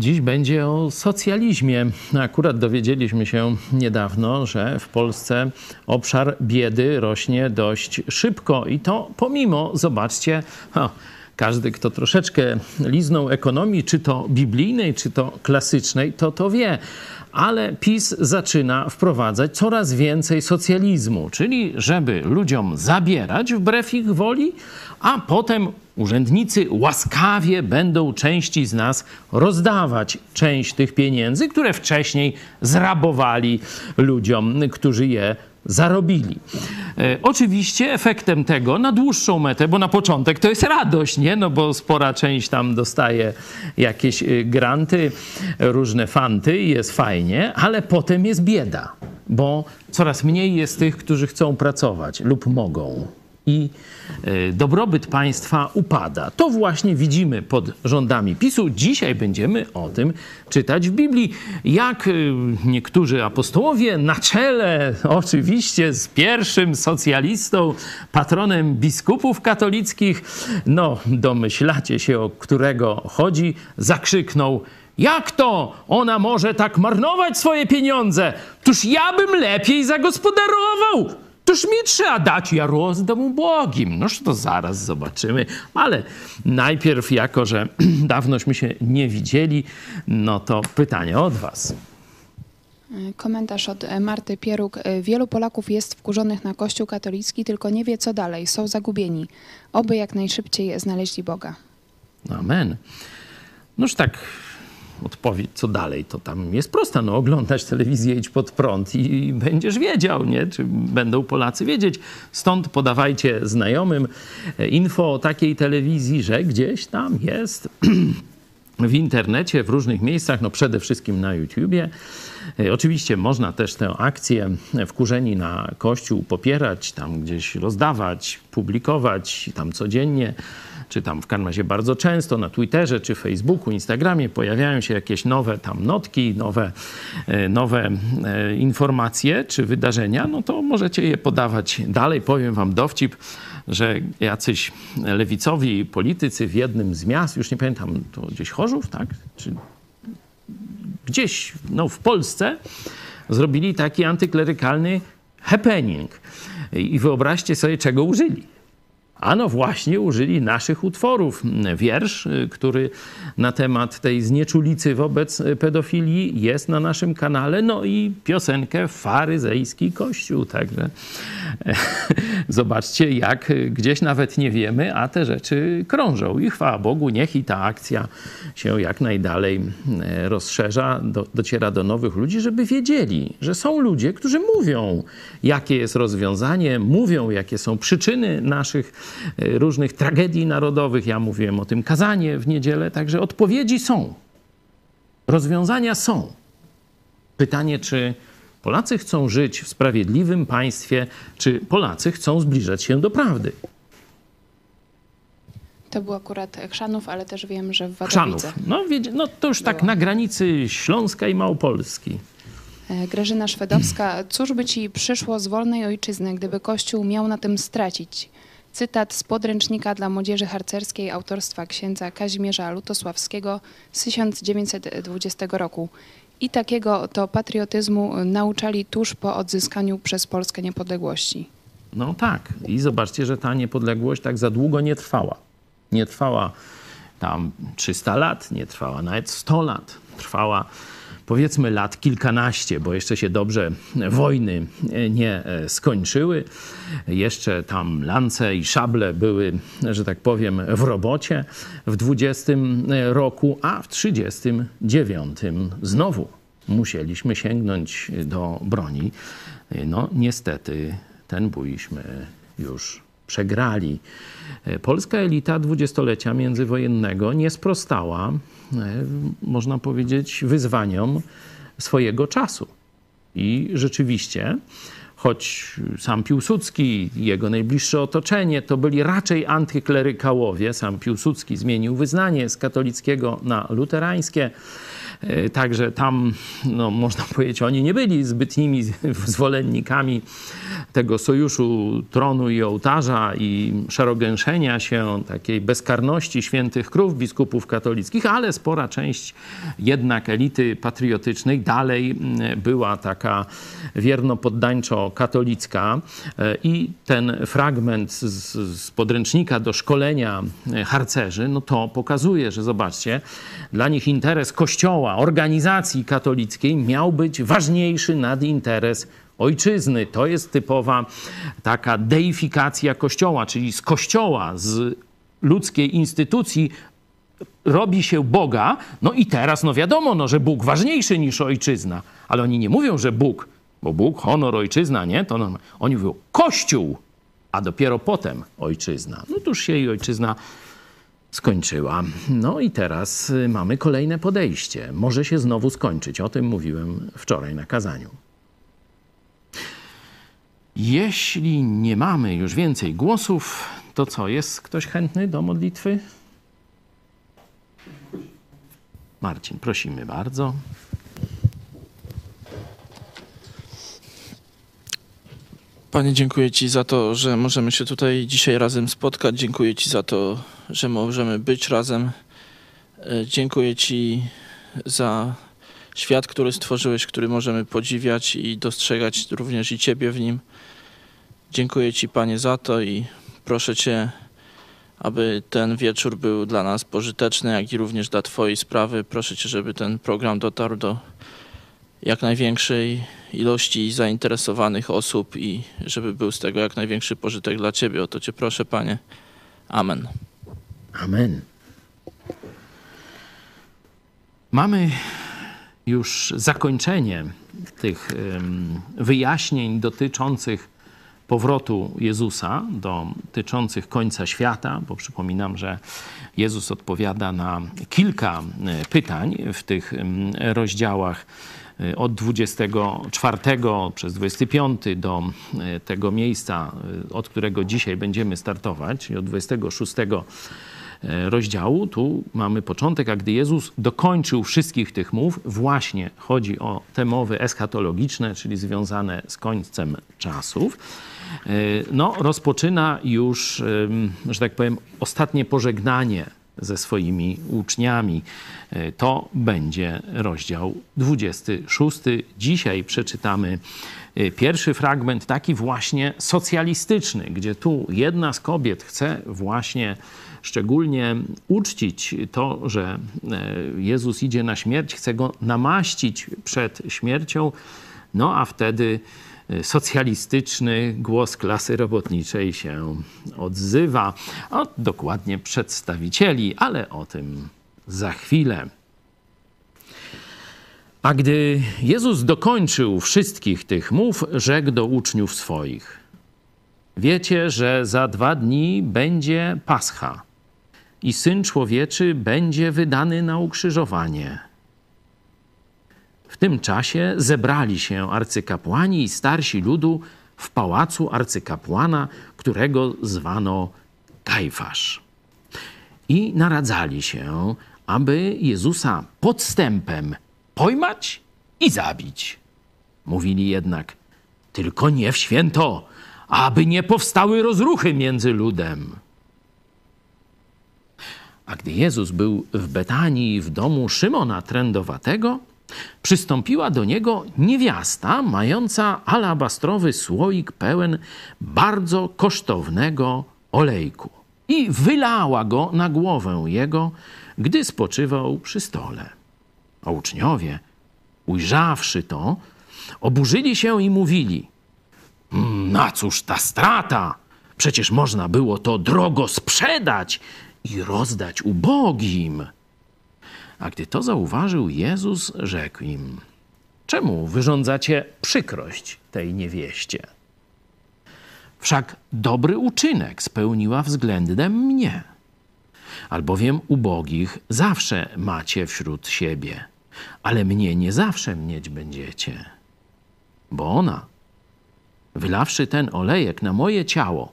Dziś będzie o socjalizmie. Akurat dowiedzieliśmy się niedawno, że w Polsce obszar biedy rośnie dość szybko i to pomimo, zobaczcie, ha, każdy, kto troszeczkę liznął ekonomii, czy to biblijnej, czy to klasycznej, to to wie. Ale PiS zaczyna wprowadzać coraz więcej socjalizmu, czyli żeby ludziom zabierać wbrew ich woli, a potem urzędnicy łaskawie będą części z nas rozdawać część tych pieniędzy, które wcześniej zrabowali ludziom, którzy je zarobili. E, oczywiście efektem tego na dłuższą metę, bo na początek to jest radość, nie? No bo spora część tam dostaje jakieś y, granty, różne fanty i jest fajnie, ale potem jest bieda, bo coraz mniej jest tych, którzy chcą pracować lub mogą i e, dobrobyt państwa upada. To właśnie widzimy pod rządami PiSu. Dzisiaj będziemy o tym czytać w Biblii. Jak e, niektórzy apostołowie na czele oczywiście z pierwszym socjalistą, patronem biskupów katolickich, no domyślacie się o którego chodzi, zakrzyknął jak to ona może tak marnować swoje pieniądze? Tuż ja bym lepiej zagospodarował. Toż mi trzeba dać, ja rozdam ubogim. Noż to zaraz zobaczymy. Ale najpierw, jako że dawnośmy się nie widzieli, no to pytanie od was. Komentarz od Marty Pieruk. Wielu Polaków jest wkurzonych na Kościół katolicki, tylko nie wie co dalej. Są zagubieni. Oby jak najszybciej znaleźli Boga. Amen. Noż tak, odpowiedź, co dalej, to tam jest prosta. No, oglądać telewizję, idź pod prąd i, będziesz wiedział, nie? Czy będą Polacy wiedzieć. Stąd podawajcie znajomym info o takiej telewizji, że gdzieś tam jest w internecie, w różnych miejscach, no przede wszystkim na YouTubie. Oczywiście można też tę akcję wkurzeni na Kościół popierać, tam gdzieś rozdawać, publikować, tam codziennie czy tam w każdym razie bardzo często na Twitterze, czy Facebooku, Instagramie pojawiają się jakieś nowe tam notki, nowe, e, nowe e, informacje czy wydarzenia, no to możecie je podawać dalej. Powiem wam dowcip, że jacyś lewicowi politycy w jednym z miast, już nie pamiętam, to gdzieś Chorzów, tak? Czy gdzieś no, w Polsce zrobili taki antyklerykalny happening. I wyobraźcie sobie, czego użyli Ano właśnie użyli naszych utworów. Wiersz, y, który na temat tej znieczulicy wobec pedofilii jest na naszym kanale, no i piosenkę Faryzejski Kościół. Także zobaczcie, jak gdzieś nawet nie wiemy, a te rzeczy krążą. I chwała Bogu, niech i ta akcja się jak najdalej e, rozszerza, do, dociera do nowych ludzi, żeby wiedzieli, że są ludzie, którzy mówią, jakie jest rozwiązanie, mówią, jakie są przyczyny naszych różnych tragedii narodowych. Ja mówiłem o tym kazanie w niedzielę, także odpowiedzi są. Rozwiązania są. Pytanie, czy Polacy chcą żyć w sprawiedliwym państwie, czy Polacy chcą zbliżać się do prawdy? To był akurat Chrzanów, ale też wiem, że w Chrzanów. No, no to już tak na granicy Śląska i Małopolski. E, Grażyna Szwedowska. Cóż by ci przyszło z wolnej ojczyzny, gdyby Kościół miał na tym stracić? Cytat z podręcznika dla młodzieży harcerskiej autorstwa księdza Kazimierza Lutosławskiego z 1920 roku. I takiego to patriotyzmu nauczali tuż po odzyskaniu przez Polskę niepodległości. No tak. I zobaczcie, że ta niepodległość tak za długo nie trwała. Nie trwała tam 300 lat, nie trwała nawet 100 lat. Trwała powiedzmy lat kilkanaście, bo jeszcze się dobrze wojny nie e, skończyły. Jeszcze tam lance i szable były, że tak powiem, w robocie w 20 roku, a w 39 znowu musieliśmy sięgnąć do broni. No niestety ten bójśmy już przegrali. Polska elita dwudziestolecia międzywojennego nie sprostała E, można powiedzieć, wyzwaniom swojego czasu. I rzeczywiście, choć sam Piłsudski jego najbliższe otoczenie to byli raczej antyklerykałowie, sam Piłsudski zmienił wyznanie z katolickiego na luterańskie, E, także tam, no, można powiedzieć, oni nie byli zbytnimi zwolennikami tego sojuszu tronu i ołtarza i szerogęszenia się, takiej bezkarności świętych krów biskupów katolickich, ale spora część jednak elity patriotycznej dalej była taka wierno-poddańczo-katolicka. E, i ten fragment z, z podręcznika do szkolenia harcerzy, no to pokazuje, że zobaczcie, dla nich interes kościoła, organizacji katolickiej miał być ważniejszy nad interes ojczyzny. To jest typowa taka deifikacja kościoła, czyli z kościoła, z ludzkiej instytucji robi się Boga, no i teraz, no wiadomo, no, że Bóg ważniejszy niż ojczyzna, ale oni nie mówią, że Bóg, bo Bóg, honor, ojczyzna, nie? To oni mówią Kościół, a dopiero potem ojczyzna. No tuż się i ojczyzna skończyła. No i teraz y, mamy kolejne podejście. Może się znowu skończyć. O tym mówiłem wczoraj na kazaniu. Jeśli nie mamy już więcej głosów, to co? Jest ktoś chętny do modlitwy? Marcin, prosimy bardzo. Panie, dziękuję Ci za to, że możemy się tutaj dzisiaj razem spotkać. Dziękuję Ci za to, że możemy być razem. E, dziękuję Ci za świat, który stworzyłeś, który możemy podziwiać i dostrzegać również i Ciebie w nim. Dziękuję Ci, Panie, za to i proszę Cię, aby ten wieczór był dla nas pożyteczny, jak i również dla Twojej sprawy. Proszę Cię, żeby ten program dotarł do jak największej ilości zainteresowanych osób i żeby był z tego jak największy pożytek dla Ciebie. O to Cię proszę, Panie. Amen. Amen. Mamy już zakończenie tych wyjaśnień dotyczących powrotu Jezusa, dotyczących końca świata, bo przypominam, że Jezus odpowiada na kilka e, pytań w tych rozdziałach od 24 przez 25 do e, tego miejsca, od którego dzisiaj będziemy startować, czyli od 26 rozdziału. Tu mamy początek, a gdy Jezus dokończył wszystkich tych mów, właśnie chodzi o te mowy eschatologiczne, czyli związane z końcem czasów. No, rozpoczyna już, że tak powiem, ostatnie pożegnanie ze swoimi uczniami. E, to będzie rozdział 26. Dzisiaj przeczytamy e, pierwszy fragment, taki właśnie socjalistyczny, gdzie tu jedna z kobiet chce właśnie szczególnie uczcić to, że e, Jezus idzie na śmierć, chce go namaścić przed śmiercią, no a wtedy socjalistyczny głos klasy robotniczej się odzywa. O, dokładnie przedstawicieli, ale o tym za chwilę. A gdy Jezus dokończył wszystkich tych mów, rzekł do uczniów swoich: Wiecie, że za dwa dni będzie Pascha i syn człowieczy będzie wydany na ukrzyżowanie. W tym czasie zebrali się arcykapłani i starsi ludu w pałacu arcykapłana, którego zwano Kajfasz. I naradzali się, aby Jezusa podstępem pojmać i zabić. Mówili jednak, tylko nie w święto, aby nie powstały rozruchy między ludem. A gdy Jezus był w Betanii w domu Szymona Trędowatego, Przystąpiła do niego niewiasta mająca alabastrowy słoik pełen bardzo kosztownego olejku i wylała go na głowę jego, gdy spoczywał przy stole. A uczniowie, ujrzawszy to, oburzyli się i mówili: mm, Na cóż ta strata? Przecież można było to drogo sprzedać i rozdać ubogim. A gdy to zauważył Jezus, rzekł im: Czemu wyrządzacie przykrość tej niewieście? Wszak dobry uczynek spełniła względem mnie. Albowiem ubogich zawsze macie wśród siebie, ale mnie nie zawsze mieć będziecie. Bo ona, wylawszy ten olejek na moje ciało,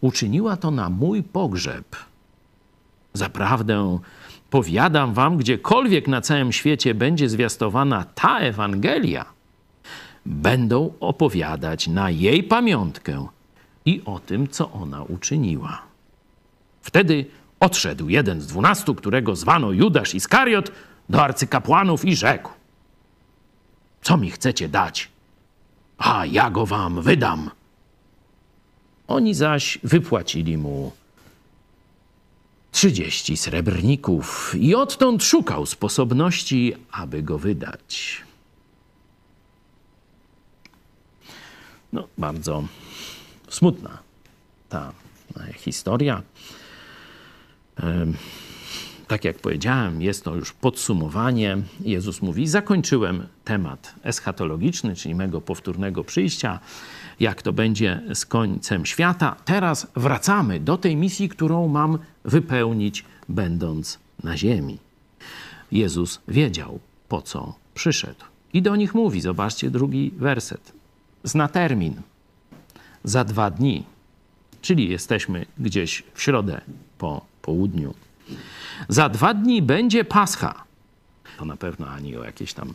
uczyniła to na mój pogrzeb. Zaprawdę powiadam wam, gdziekolwiek na całym świecie będzie zwiastowana ta Ewangelia, będą opowiadać na jej pamiątkę i o tym, co ona uczyniła. Wtedy odszedł jeden z dwunastu, którego zwano Judasz Iskariot, do arcykapłanów i rzekł: Co mi chcecie dać? A ja go wam wydam. Oni zaś wypłacili mu trzydzieści srebrników i odtąd szukał sposobności, aby go wydać. No, bardzo smutna ta e, historia. Tak jak powiedziałem, jest to już podsumowanie. Jezus mówi: Zakończyłem temat eschatologiczny, czyli mego powtórnego przyjścia, jak to będzie z końcem świata. Teraz wracamy do tej misji, którą mam wypełnić, będąc na ziemi. Jezus wiedział, po co przyszedł. I do nich mówi, zobaczcie drugi werset. Zna termin. Za dwa dni, czyli jesteśmy gdzieś w środę po południu. Za dwa dni będzie Pascha. To na pewno ani o jakiejś tam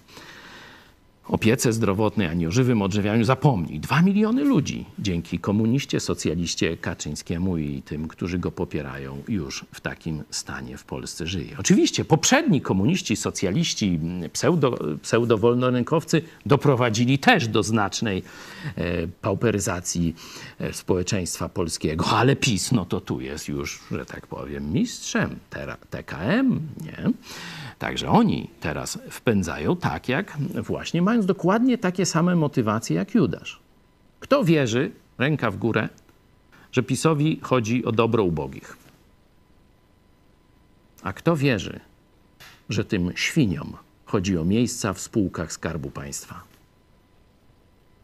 opiece zdrowotnej, ani o żywym odżywianiu zapomni. Dwa miliony ludzi dzięki komuniście, socjaliście Kaczyńskiemu i tym, którzy go popierają, już w takim stanie w Polsce żyje. Oczywiście poprzedni komuniści, socjaliści, pseudo, pseudowolnorynkowcy doprowadzili też do znacznej e, pauperyzacji e, społeczeństwa polskiego, ale PiS, no to tu jest już, że tak powiem, mistrzem. TKM, nie? Także oni teraz wpędzają tak, jak właśnie mając dokładnie takie same motywacje jak Judasz. Kto wierzy, ręka w górę, że PiSowi chodzi o dobro ubogich? A kto wierzy, że tym świniom chodzi o miejsca w spółkach Skarbu Państwa?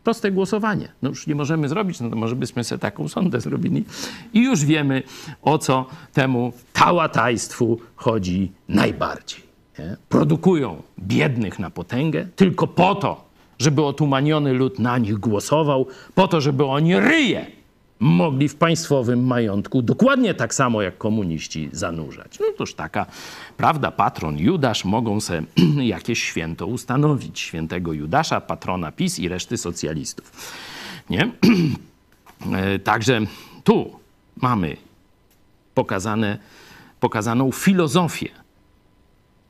Proste głosowanie. No już nie możemy zrobić, no to może byśmy sobie taką sondę zrobili. I już wiemy, o co temu tałatajstwu chodzi najbardziej nie? produkują biednych na potęgę tylko po to, żeby otumaniony lud na nich głosował, po to, żeby oni ryje mogli w państwowym majątku dokładnie tak samo jak komuniści zanurzać. No toż taka prawda, patron Judasz mogą sobie jakieś święto ustanowić. Świętego Judasza, patrona PiS i reszty socjalistów. Nie? E, także tu mamy pokazane, pokazaną filozofię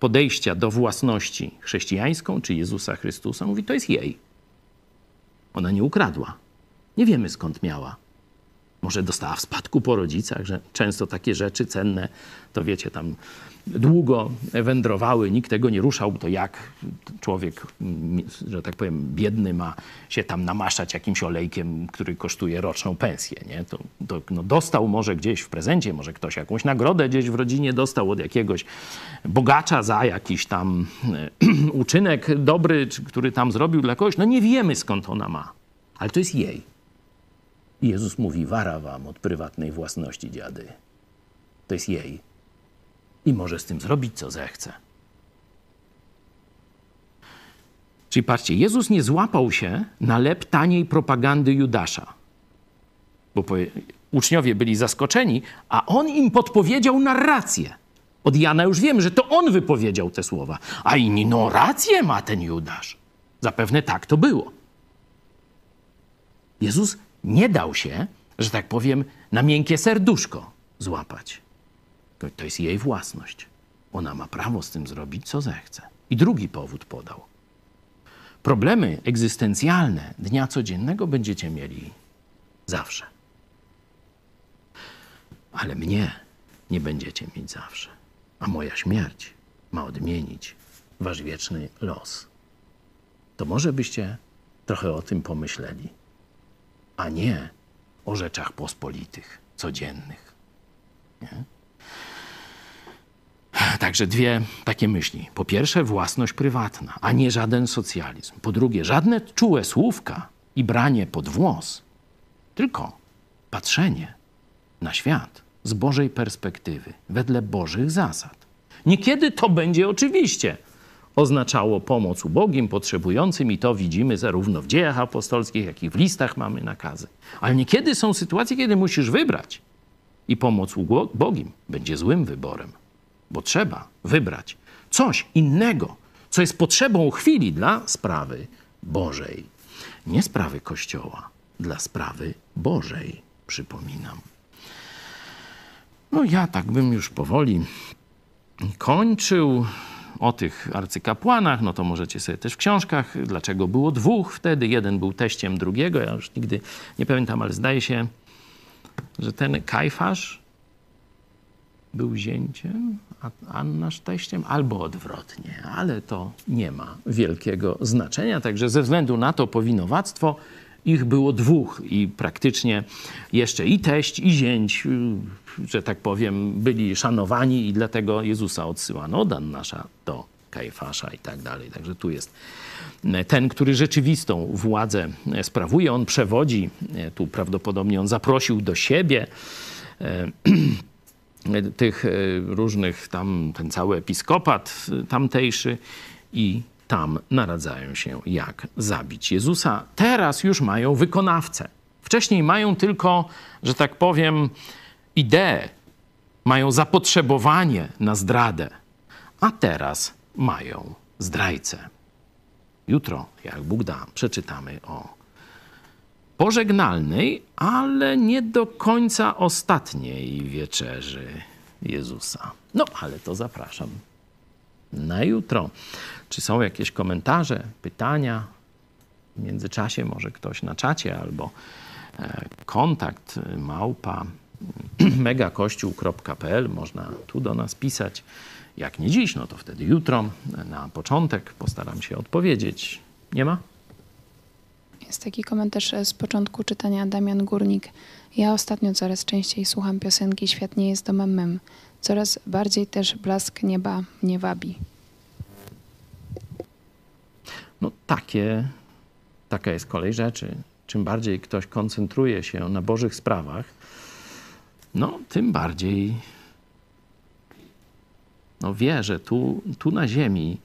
podejścia do własności chrześcijańską czy Jezusa Chrystusa, mówi, to jest jej. Ona nie ukradła. Nie wiemy skąd miała. Może dostała w spadku po rodzicach, że często takie rzeczy cenne, to wiecie, tam długo wędrowały, nikt tego nie ruszał, to jak człowiek, że tak powiem, biedny ma się tam namaszczać jakimś olejkiem, który kosztuje roczną pensję, nie? To, to no dostał może gdzieś w prezencie, może ktoś jakąś nagrodę gdzieś w rodzinie dostał od jakiegoś bogacza za jakiś tam uczynek dobry, który tam zrobił dla kogoś. No nie wiemy skąd ona ma, ale to jest jej. Jezus mówi, wara wam od prywatnej własności dziady. To jest jej i może z tym zrobić, co zechce. Czyli patrzcie, Jezus nie złapał się na lep taniej propagandy Judasza, bo uczniowie byli zaskoczeni, a on im podpowiedział narrację. Od Jana już wiemy, że to on wypowiedział te słowa, a inni, no rację ma ten Judasz. Zapewne tak to było. Jezus nie dał się, że tak powiem, na miękkie serduszko złapać. To jest jej własność. Ona ma prawo z tym zrobić, co zechce. I drugi powód podał. Problemy egzystencjalne dnia codziennego będziecie mieli zawsze. Ale mnie nie będziecie mieć zawsze. A moja śmierć ma odmienić wasz wieczny los. To może byście trochę o tym pomyśleli, a nie o rzeczach pospolitych, codziennych. Nie? Także dwie takie myśli. Po pierwsze, własność prywatna, a nie żaden socjalizm. Po drugie, żadne czułe słówka i branie pod włos, tylko patrzenie na świat z Bożej perspektywy, wedle Bożych zasad. Niekiedy to będzie oczywiście oznaczało pomoc ubogim, potrzebującym i to widzimy zarówno w dziejach apostolskich, jak i w listach mamy nakazy. Ale niekiedy są sytuacje, kiedy musisz wybrać i pomoc ubogim będzie złym wyborem bo trzeba wybrać coś innego, co jest potrzebą chwili dla sprawy Bożej. Nie sprawy Kościoła, dla sprawy Bożej, przypominam. No ja tak bym już powoli kończył. O tych arcykapłanach, no to możecie sobie też w książkach, dlaczego było dwóch wtedy. Jeden był teściem drugiego, ja już nigdy nie pamiętam, ale zdaje się, że ten Kajfasz był zięciem, a Annasz teściem, albo odwrotnie, ale to nie ma wielkiego znaczenia. Także ze względu na to powinowactwo ich było dwóch i praktycznie jeszcze i teść, i zięć, y, że tak powiem, byli szanowani i dlatego Jezusa odsyłano od Annasza do Kajfasza i tak dalej. Także tu jest ten, który rzeczywistą władzę sprawuje, on przewodzi, tu prawdopodobnie on zaprosił do siebie tych różnych tam, ten cały episkopat tamtejszy i tam naradzają się, jak zabić Jezusa. Teraz już mają wykonawcę. Wcześniej mają tylko, że tak powiem, ideę, mają zapotrzebowanie na zdradę, a teraz mają zdrajcę. Jutro, jak Bóg da, przeczytamy o pożegnalnej, ale nie do końca ostatniej wieczerzy Jezusa. No, ale to zapraszam na jutro. Czy są jakieś komentarze, pytania? W międzyczasie może ktoś na czacie albo e, kontakt małpa megakościół.pl można tu do nas pisać. Jak nie dziś, no to wtedy jutro na początek postaram się odpowiedzieć. Nie ma? Jest taki komentarz z początku czytania Damian Górnik. Ja ostatnio coraz częściej słucham piosenki Świat nie jest domem mym. Coraz bardziej też blask nieba mnie wabi. No takie, taka jest kolej rzeczy. Czym bardziej ktoś koncentruje się na Bożych sprawach, no tym bardziej no wie, że tu, tu na ziemi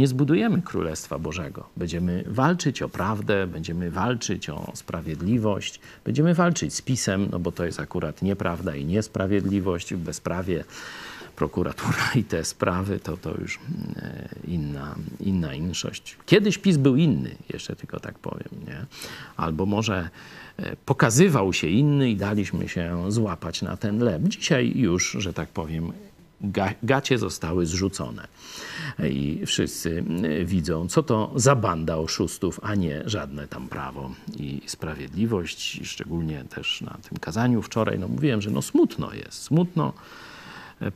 nie zbudujemy Królestwa Bożego. Będziemy walczyć o prawdę, będziemy walczyć o sprawiedliwość, będziemy walczyć z pisem, no bo to jest akurat nieprawda i niesprawiedliwość bezprawie prokuratura i te sprawy, to, to już e, inna, inna inszość. Kiedyś PiS był inny, jeszcze tylko tak powiem, nie? Albo może e, pokazywał się inny i daliśmy się złapać na ten lep. Dzisiaj już, że tak powiem, gacie zostały zrzucone. I wszyscy e, widzą, co to za banda oszustów, a nie żadne tam prawo i sprawiedliwość. szczególnie też na tym kazaniu wczoraj, no mówiłem, że no smutno jest, smutno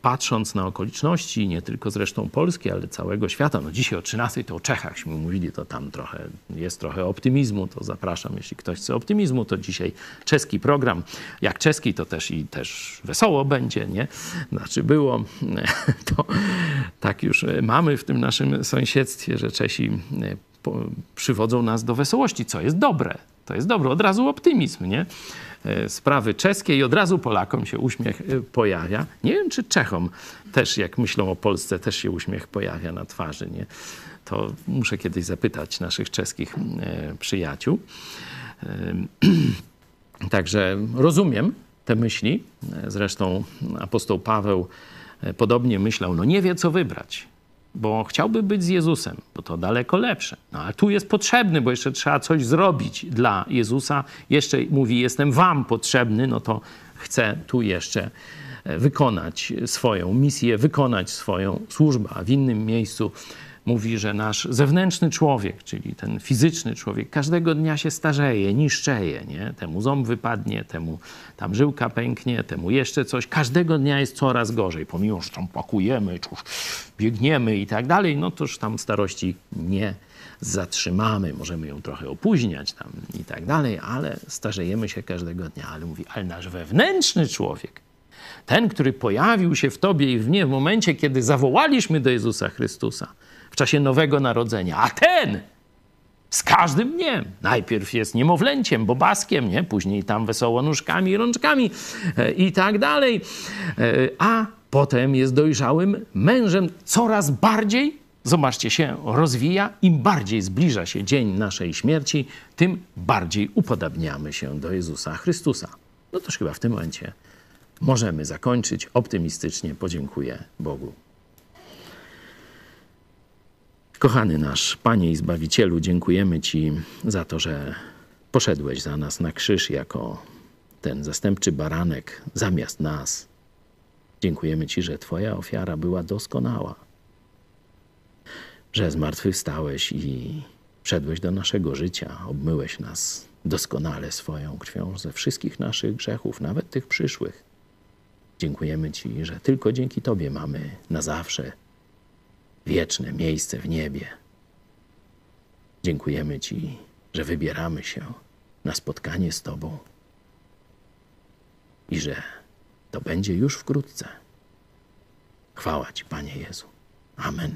patrząc na okoliczności, nie tylko zresztą Polski, ale całego świata. No dzisiaj o 13 to o Czechachśmy mówili, to tam trochę jest trochę optymizmu, to zapraszam, jeśli ktoś chce optymizmu, to dzisiaj czeski program. Jak czeski, to też i też wesoło będzie, nie? Znaczy było, to tak już mamy w tym naszym sąsiedztwie, że Czesi przywodzą nas do wesołości, co jest dobre. To jest dobre, od razu optymizm, nie? E, sprawy czeskie i od razu Polakom się uśmiech e, pojawia. Nie wiem, czy Czechom też, jak myślą o Polsce, też się uśmiech pojawia na twarzy, nie? To muszę kiedyś zapytać naszych czeskich e, przyjaciół. Także rozumiem te myśli. Zresztą apostoł Paweł podobnie myślał, no nie wie co wybrać bo chciałby być z Jezusem, bo to daleko lepsze. No ale tu jest potrzebny, bo jeszcze trzeba coś zrobić dla Jezusa. Jeszcze mówi, jestem wam potrzebny, no to chcę tu jeszcze e, wykonać swoją misję, wykonać swoją służbę, a w innym miejscu mówi, że nasz zewnętrzny człowiek, czyli ten fizyczny człowiek, każdego dnia się starzeje, niszczeje, nie? Temu ząb wypadnie, temu tam żyłka pęknie, temu jeszcze coś. Każdego dnia jest coraz gorzej. Pomimo, że tam pakujemy, cóż, biegniemy i tak dalej, no toż tam starości nie zatrzymamy, możemy ją trochę opóźniać tam i tak dalej, ale starzejemy się każdego dnia. Ale mówi, ale nasz wewnętrzny człowiek, ten, który pojawił się w tobie i w mnie w momencie, kiedy zawołaliśmy do Jezusa Chrystusa, w czasie Nowego Narodzenia. A ten z każdym dniem. Najpierw jest niemowlęciem, bobaskiem, nie? później tam wesoło nóżkami, rączkami e, i tak dalej. E, a potem jest dojrzałym mężem coraz bardziej, zobaczcie, się rozwija. Im bardziej zbliża się dzień naszej śmierci, tym bardziej upodabniamy się do Jezusa Chrystusa. No toż chyba w tym momencie możemy zakończyć optymistycznie. Podziękuję Bogu Kochany nasz Panie i Zbawicielu, dziękujemy Ci za to, że poszedłeś za nas na krzyż jako ten zastępczy baranek zamiast nas. Dziękujemy Ci, że Twoja ofiara była doskonała, że zmartwychwstałeś i wszedłeś do naszego życia, obmyłeś nas doskonale swoją krwią ze wszystkich naszych grzechów, nawet tych przyszłych. Dziękujemy Ci, że tylko dzięki Tobie mamy na zawsze wieczne miejsce w niebie. Dziękujemy Ci, że wybieramy się na spotkanie z Tobą i że to będzie już wkrótce. Chwała Ci, Panie Jezu. Amen.